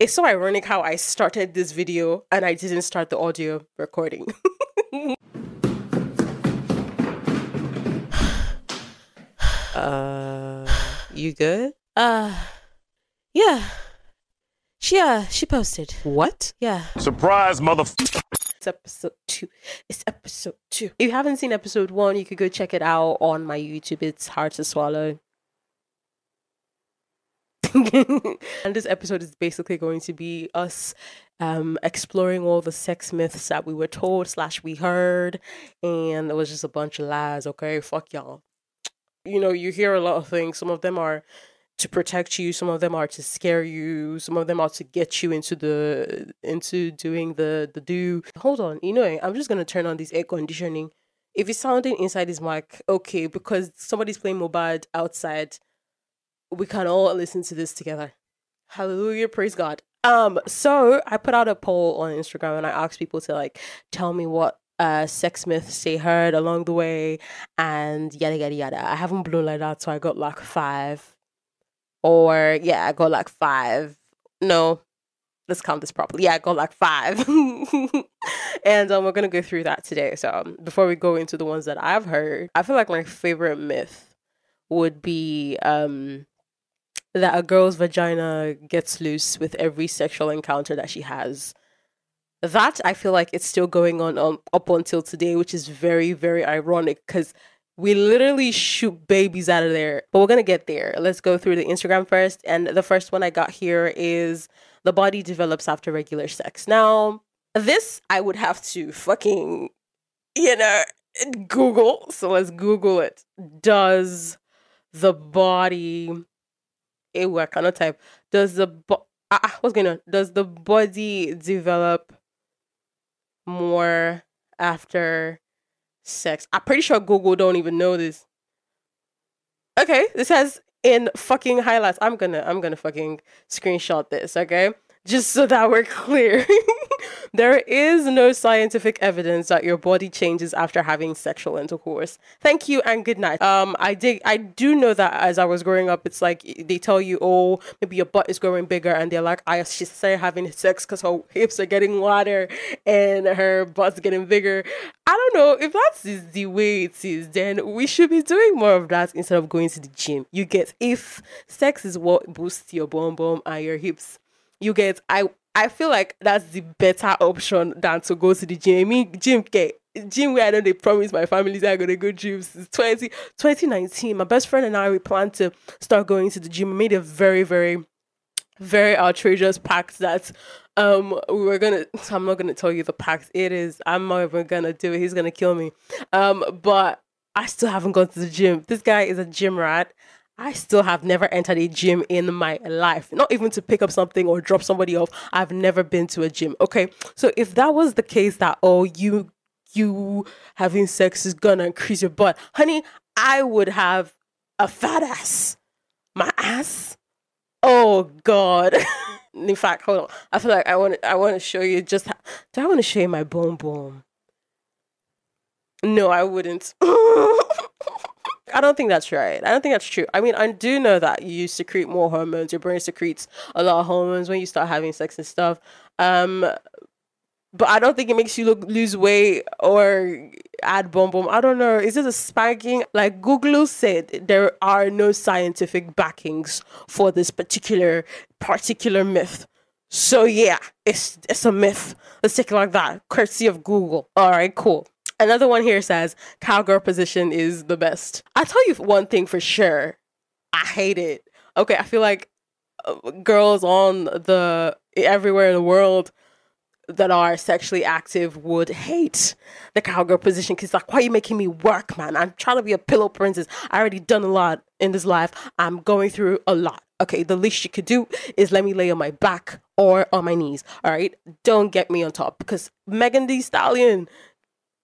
It's so ironic how I started this video and I didn't start the audio recording. uh, you good? Uh, yeah. She, uh, she posted. What? Yeah. Surprise, mother. It's episode two. It's episode two. If you haven't seen episode one, you could go check it out on my YouTube. It's hard to swallow. and this episode is basically going to be us um, exploring all the sex myths that we were told slash we heard, and it was just a bunch of lies. Okay, fuck y'all. You know, you hear a lot of things. Some of them are to protect you. Some of them are to scare you. Some of them are to get you into the into doing the the do. Hold on, you know, I'm just gonna turn on this air conditioning. If it's sounding inside this mic, okay, because somebody's playing mobile outside we can all listen to this together. Hallelujah, praise God. Um, so I put out a poll on Instagram and I asked people to like tell me what uh sex myths they heard along the way and yada yada yada. I haven't blown like that, so I got like five. Or yeah, I got like five. No, let's count this properly. Yeah, I got like five. and um, we're gonna go through that today. So um, before we go into the ones that I've heard, I feel like my favorite myth would be um that a girl's vagina gets loose with every sexual encounter that she has. That I feel like it's still going on um, up until today, which is very, very ironic because we literally shoot babies out of there. But we're gonna get there. Let's go through the Instagram first. And the first one I got here is the body develops after regular sex. Now, this I would have to fucking, you know, Google. So let's Google it. Does the body ew, I cannot type. Does the bo- ah, ah, what's going on? Does the body develop more after sex? I'm pretty sure Google don't even know this. Okay, this has in fucking highlights. I'm gonna I'm gonna fucking screenshot this, okay? Just so that we're clear. There is no scientific evidence that your body changes after having sexual intercourse. Thank you and good night. Um, I did. I do know that as I was growing up, it's like they tell you, oh, maybe your butt is growing bigger, and they're like, I she say having sex because her hips are getting wider and her butt's getting bigger. I don't know if that's the way it is. Then we should be doing more of that instead of going to the gym. You get if sex is what boosts your bum bum and your hips. You get I I feel like that's the better option than to go to the gym. I mean, gym, okay, gym where I know they promise my family that I'm gonna go gym since 20, 2019. My best friend and I we plan to start going to the gym. We made a very, very, very outrageous pact that um we were gonna I'm not gonna tell you the pact it is. I'm not even gonna do it. He's gonna kill me. Um, but I still haven't gone to the gym. This guy is a gym rat I still have never entered a gym in my life, not even to pick up something or drop somebody off. I've never been to a gym. Okay. So if that was the case that, oh, you, you having sex is gonna increase your butt, honey, I would have a fat ass. My ass? Oh, God. in fact, hold on. I feel like I want I want to show you just how, do I want to show you my boom boom? No, I wouldn't. I don't think that's right. I don't think that's true. I mean, I do know that you secrete more hormones. Your brain secretes a lot of hormones when you start having sex and stuff. Um, but I don't think it makes you look lose weight or add bum bum. I don't know. Is it a spiking? Like Google said, there are no scientific backings for this particular particular myth. So yeah, it's it's a myth. Let's take it like that. Courtesy of Google. All right, cool. Another one here says cowgirl position is the best. I tell you one thing for sure. I hate it. Okay, I feel like uh, girls on the everywhere in the world that are sexually active would hate the cowgirl position because like why are you making me work man i'm trying to be a pillow princess i already done a lot in this life i'm going through a lot okay the least you could do is let me lay on my back or on my knees all right don't get me on top because megan thee stallion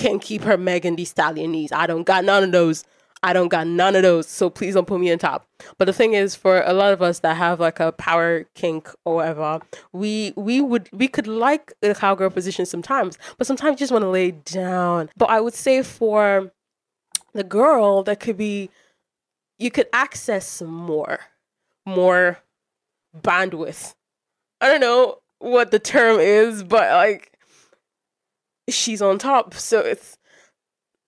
can keep her Megan Thee Stallion knees. I don't got none of those. I don't got none of those. So please don't put me on top. But the thing is, for a lot of us that have like a power kink or whatever, we we would we could like the cowgirl position sometimes, but sometimes you just want to lay down. But I would say for the girl, that could be you could access more, more bandwidth I don't know what the term is, but like she's on top. So it's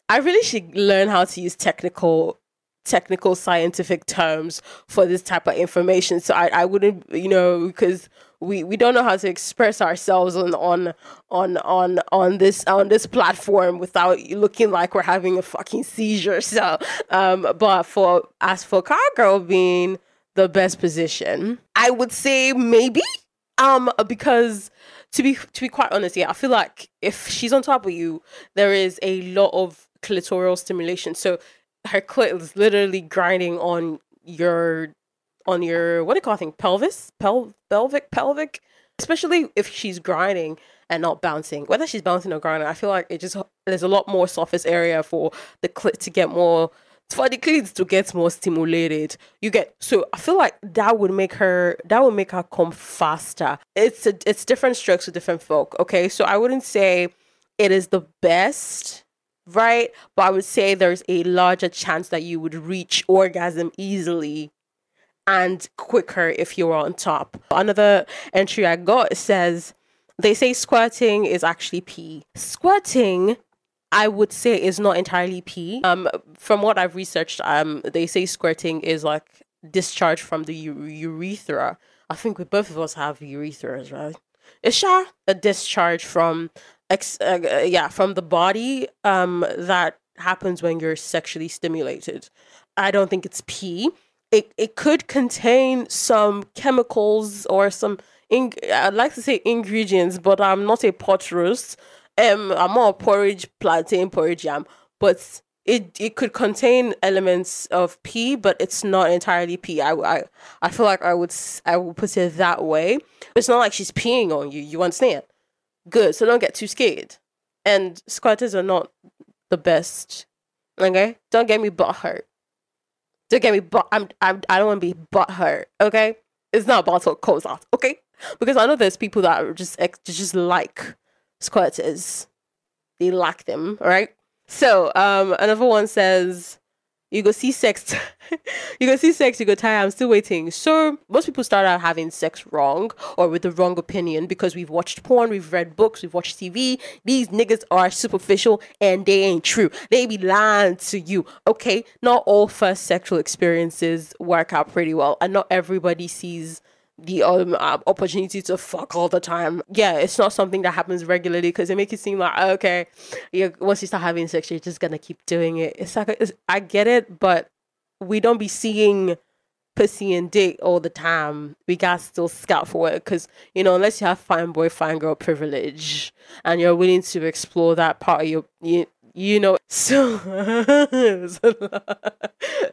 I really should learn how to use technical technical scientific terms for this type of information. So I, I wouldn't you know, because we, we don't know how to express ourselves on on on on on this on this platform without looking like we're having a fucking seizure. So um but for as for car Girl being the best position, I would say maybe. Um because to be to be quite honest, yeah, I feel like if she's on top of you, there is a lot of clitoral stimulation. So her clit is literally grinding on your on your what do you call thing? Pelvis? Pel pelvic pelvic? Especially if she's grinding and not bouncing. Whether she's bouncing or grinding i feel like it just there's a lot more surface area for the clit to get more for the clits to get more stimulated you get so i feel like that would make her that would make her come faster it's a, it's different strokes for different folk okay so i wouldn't say it is the best right but i would say there's a larger chance that you would reach orgasm easily and quicker if you're on top. Another entry I got says they say squirting is actually pee. Squirting I would say is not entirely pee. Um, from what I've researched, um, they say squirting is like discharge from the u- urethra. I think we both of us have urethras, right? It's a discharge from, ex- uh, yeah, from the body. Um, that happens when you're sexually stimulated. I don't think it's pee it, it could contain some chemicals or some in, I'd like to say ingredients, but I'm not a pot roast. Um, I'm more porridge, plantain porridge yam, but it it could contain elements of pee, but it's not entirely pee. I, I I feel like I would I would put it that way. It's not like she's peeing on you. You understand? Good. So don't get too scared. And squirters are not the best. Okay, don't get me butt hurt. Don't get me, but I'm, I'm I don't want to be butthurt. Okay, it's not about what comes out. Okay, because I know there's people that are just just like squirters. They lack them, right? So um, another one says you go see sex you go see sex you go tired i'm still waiting so most people start out having sex wrong or with the wrong opinion because we've watched porn we've read books we've watched tv these niggas are superficial and they ain't true they be lying to you okay not all first sexual experiences work out pretty well and not everybody sees the um, uh, opportunity to fuck all the time. Yeah, it's not something that happens regularly because it makes it seem like okay, you once you start having sex, you're just gonna keep doing it. It's like it's, I get it, but we don't be seeing pussy and dick all the time. We got still scout for it because you know unless you have fine boy, fine girl privilege and you're willing to explore that part of your you, you know, so there's, a lot,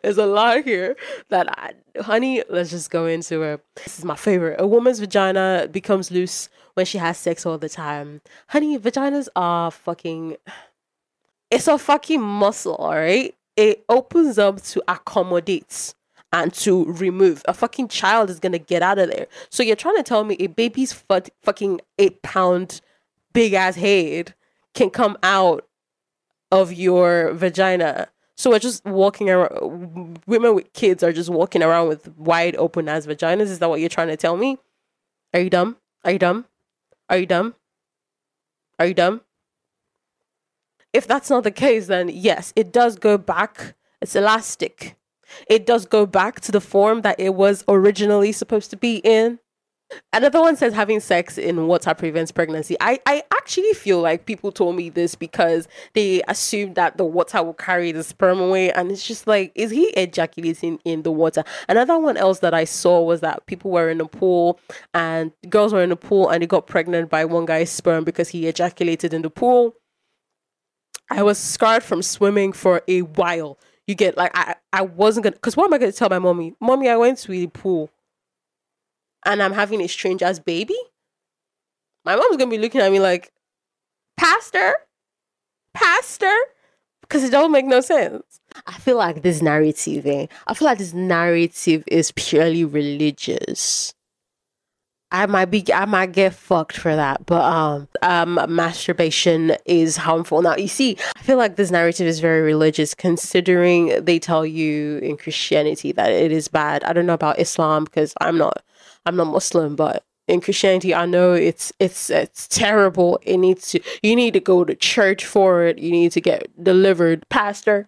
there's a lot here that I, honey, let's just go into it. This is my favorite. A woman's vagina becomes loose when she has sex all the time. Honey, vaginas are fucking, it's a fucking muscle, all right? It opens up to accommodate and to remove. A fucking child is gonna get out of there. So you're trying to tell me a baby's fucking eight pound big ass head can come out of your vagina. So we're just walking around. Women with kids are just walking around with wide open ass vaginas. Is that what you're trying to tell me? Are you dumb? Are you dumb? Are you dumb? Are you dumb? If that's not the case, then yes, it does go back. It's elastic. It does go back to the form that it was originally supposed to be in. Another one says having sex in water prevents pregnancy. I, I actually feel like people told me this because they assumed that the water will carry the sperm away. And it's just like, is he ejaculating in the water? Another one else that I saw was that people were in a pool and girls were in a pool and they got pregnant by one guy's sperm because he ejaculated in the pool. I was scarred from swimming for a while. You get like, I, I wasn't gonna, because what am I gonna tell my mommy? Mommy, I went to the pool and I'm having a stranger's baby, my mom's gonna be looking at me like, Pastor, Pastor, because it don't make no sense. I feel like this narrative, eh? I feel like this narrative is purely religious. I might be I might get fucked for that, but um um masturbation is harmful. Now you see, I feel like this narrative is very religious considering they tell you in Christianity that it is bad. I don't know about Islam because I'm not I'm not Muslim, but in Christianity. I know it's it's it's terrible. It needs to you need to go to church for it. You need to get delivered, pastor.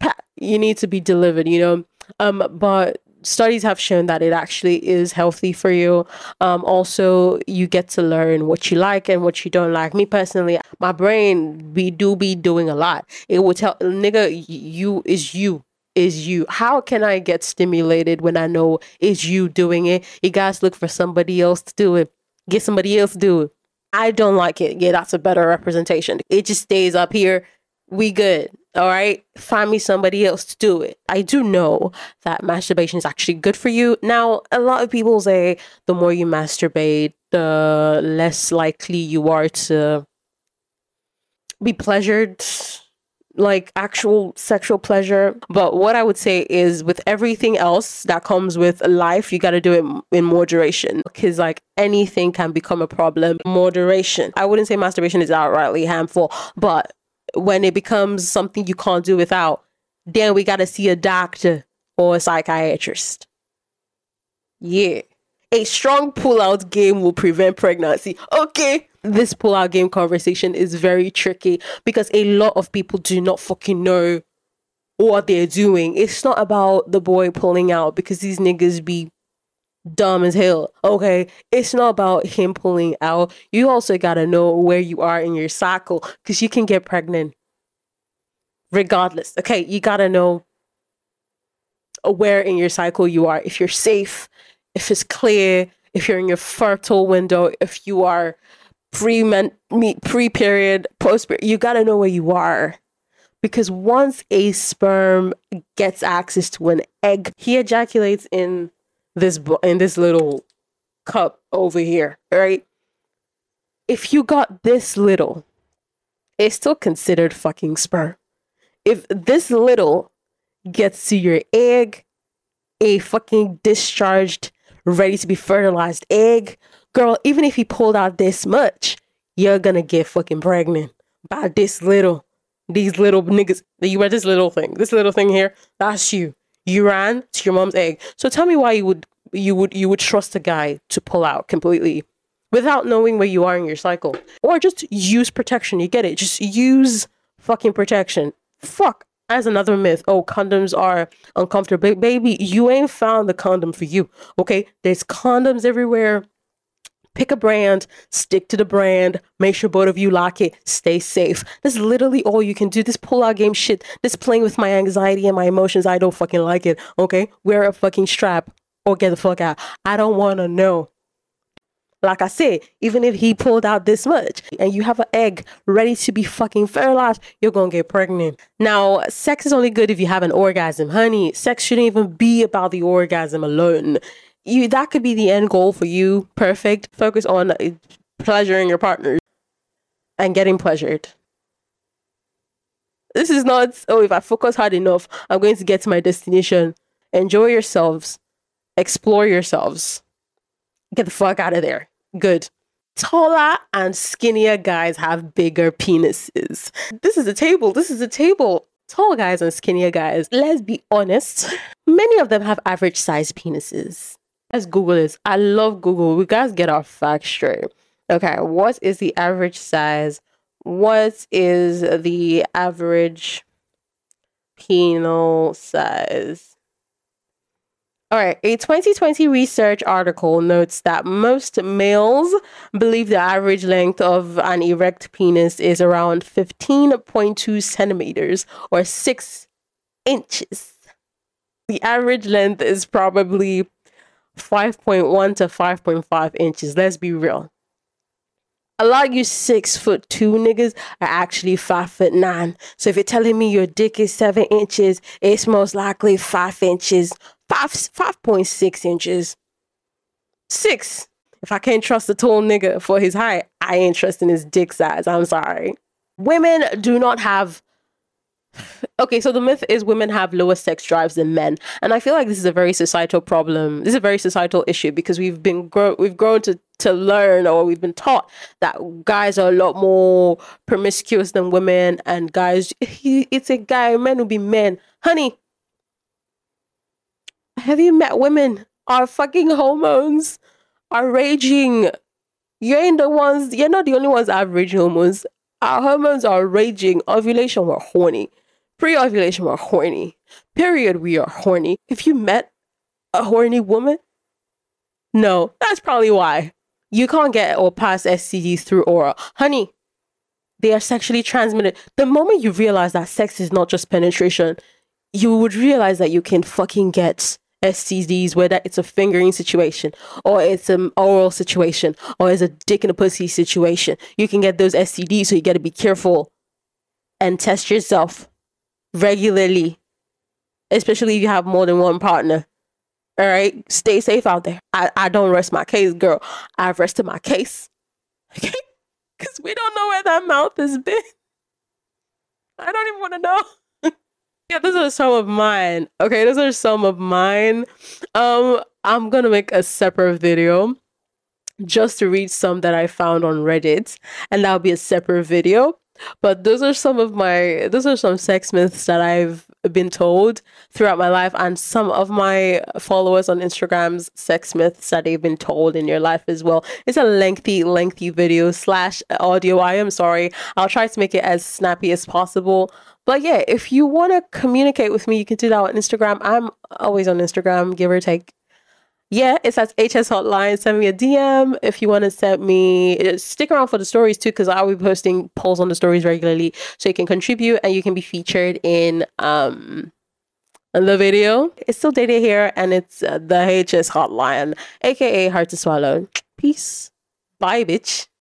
Pa- you need to be delivered, you know. Um but studies have shown that it actually is healthy for you. Um, also, you get to learn what you like and what you don't like. Me personally, my brain we do be doing a lot. It will tell nigga you is you is you. How can I get stimulated when I know it's you doing it? You guys look for somebody else to do it. Get somebody else to do it. I don't like it. Yeah, that's a better representation. It just stays up here. We good. All right. Find me somebody else to do it. I do know that masturbation is actually good for you. Now, a lot of people say the more you masturbate, the less likely you are to be pleasured like actual sexual pleasure. But what I would say is with everything else that comes with life, you got to do it in moderation because like anything can become a problem. Moderation. I wouldn't say masturbation is outrightly harmful, but when it becomes something you can't do without, then we got to see a doctor or a psychiatrist. Yeah. A strong pull-out game will prevent pregnancy. Okay. This pull-out game conversation is very tricky because a lot of people do not fucking know what they're doing. It's not about the boy pulling out because these niggas be dumb as hell. Okay. It's not about him pulling out. You also gotta know where you are in your cycle because you can get pregnant regardless. Okay. You gotta know where in your cycle you are. If you're safe, if it's clear, if you're in your fertile window, if you are pre pre period, post period, you got to know where you are. Because once a sperm gets access to an egg, he ejaculates in this in this little cup over here, right? If you got this little, it's still considered fucking sperm. If this little gets to your egg, a fucking discharged ready to be fertilized egg, girl, even if he pulled out this much, you're gonna get fucking pregnant by this little, these little niggas. That you wear this little thing, this little thing here, that's you. You ran to your mom's egg. So tell me why you would you would you would trust a guy to pull out completely without knowing where you are in your cycle. Or just use protection. You get it? Just use fucking protection. Fuck as another myth. Oh, condoms are uncomfortable. Baby, you ain't found the condom for you. Okay? There's condoms everywhere. Pick a brand, stick to the brand, make sure both of you lock it, stay safe. That's literally all you can do. This pull out game shit, this playing with my anxiety and my emotions, I don't fucking like it. Okay? Wear a fucking strap or get the fuck out. I don't wanna know. Like I said, even if he pulled out this much and you have an egg ready to be fucking fertilized, you're gonna get pregnant. Now, sex is only good if you have an orgasm. Honey, sex shouldn't even be about the orgasm alone. You that could be the end goal for you. Perfect. Focus on uh, pleasuring your partner and getting pleasured. This is not, oh, if I focus hard enough, I'm going to get to my destination. Enjoy yourselves, explore yourselves get the fuck out of there. Good. Taller and skinnier guys have bigger penises. This is a table. This is a table. Tall guys and skinnier guys, let's be honest, many of them have average sized penises. Let's Google this. I love Google. We guys get our facts straight. Okay, what is the average size? What is the average penal size? All right, a 2020 research article notes that most males believe the average length of an erect penis is around 15.2 centimeters or 6 inches. The average length is probably 5.1 to 5.5 inches. Let's be real. A lot of you six foot two niggas are actually five foot nine. So if you're telling me your dick is seven inches, it's most likely five inches five five point six inches. Six. If I can't trust a tall nigga for his height, I ain't trusting his dick size. I'm sorry. Women do not have okay, so the myth is women have lower sex drives than men, and I feel like this is a very societal problem. This is a very societal issue because we've been grow we've grown to to learn or we've been taught that guys are a lot more promiscuous than women, and guys, it's a guy, men will be men, honey. Have you met women? Our fucking hormones are raging. You ain't the ones, you're not the only ones that have raging hormones. Our hormones are raging. Ovulation, we're horny. Pre ovulation, we're horny. Period, we are horny. If you met a horny woman, no, that's probably why. You can't get or pass STDs through oral. Honey, they are sexually transmitted. The moment you realize that sex is not just penetration, you would realize that you can fucking get STDs, whether it's a fingering situation or it's an oral situation or it's a dick in a pussy situation. You can get those STDs, so you got to be careful and test yourself regularly, especially if you have more than one partner. All right, stay safe out there. I, I don't rest my case, girl. I've rested my case. Okay? Because we don't know where that mouth has been. I don't even want to know. yeah, those are some of mine. Okay, those are some of mine. Um, I'm gonna make a separate video just to read some that I found on Reddit, and that'll be a separate video. But those are some of my those are some sex myths that I've been told throughout my life and some of my followers on Instagram's sex myths that they've been told in your life as well. It's a lengthy, lengthy video slash audio. I am sorry. I'll try to make it as snappy as possible. But yeah, if you want to communicate with me, you can do that on Instagram. I'm always on Instagram, give or take yeah, it's at HS Hotline. Send me a DM if you want to send me. Uh, stick around for the stories too, because I'll be posting polls on the stories regularly, so you can contribute and you can be featured in um the video. It's still dated here, and it's uh, the HS Hotline, aka Hard to Swallow. Peace. Bye, bitch.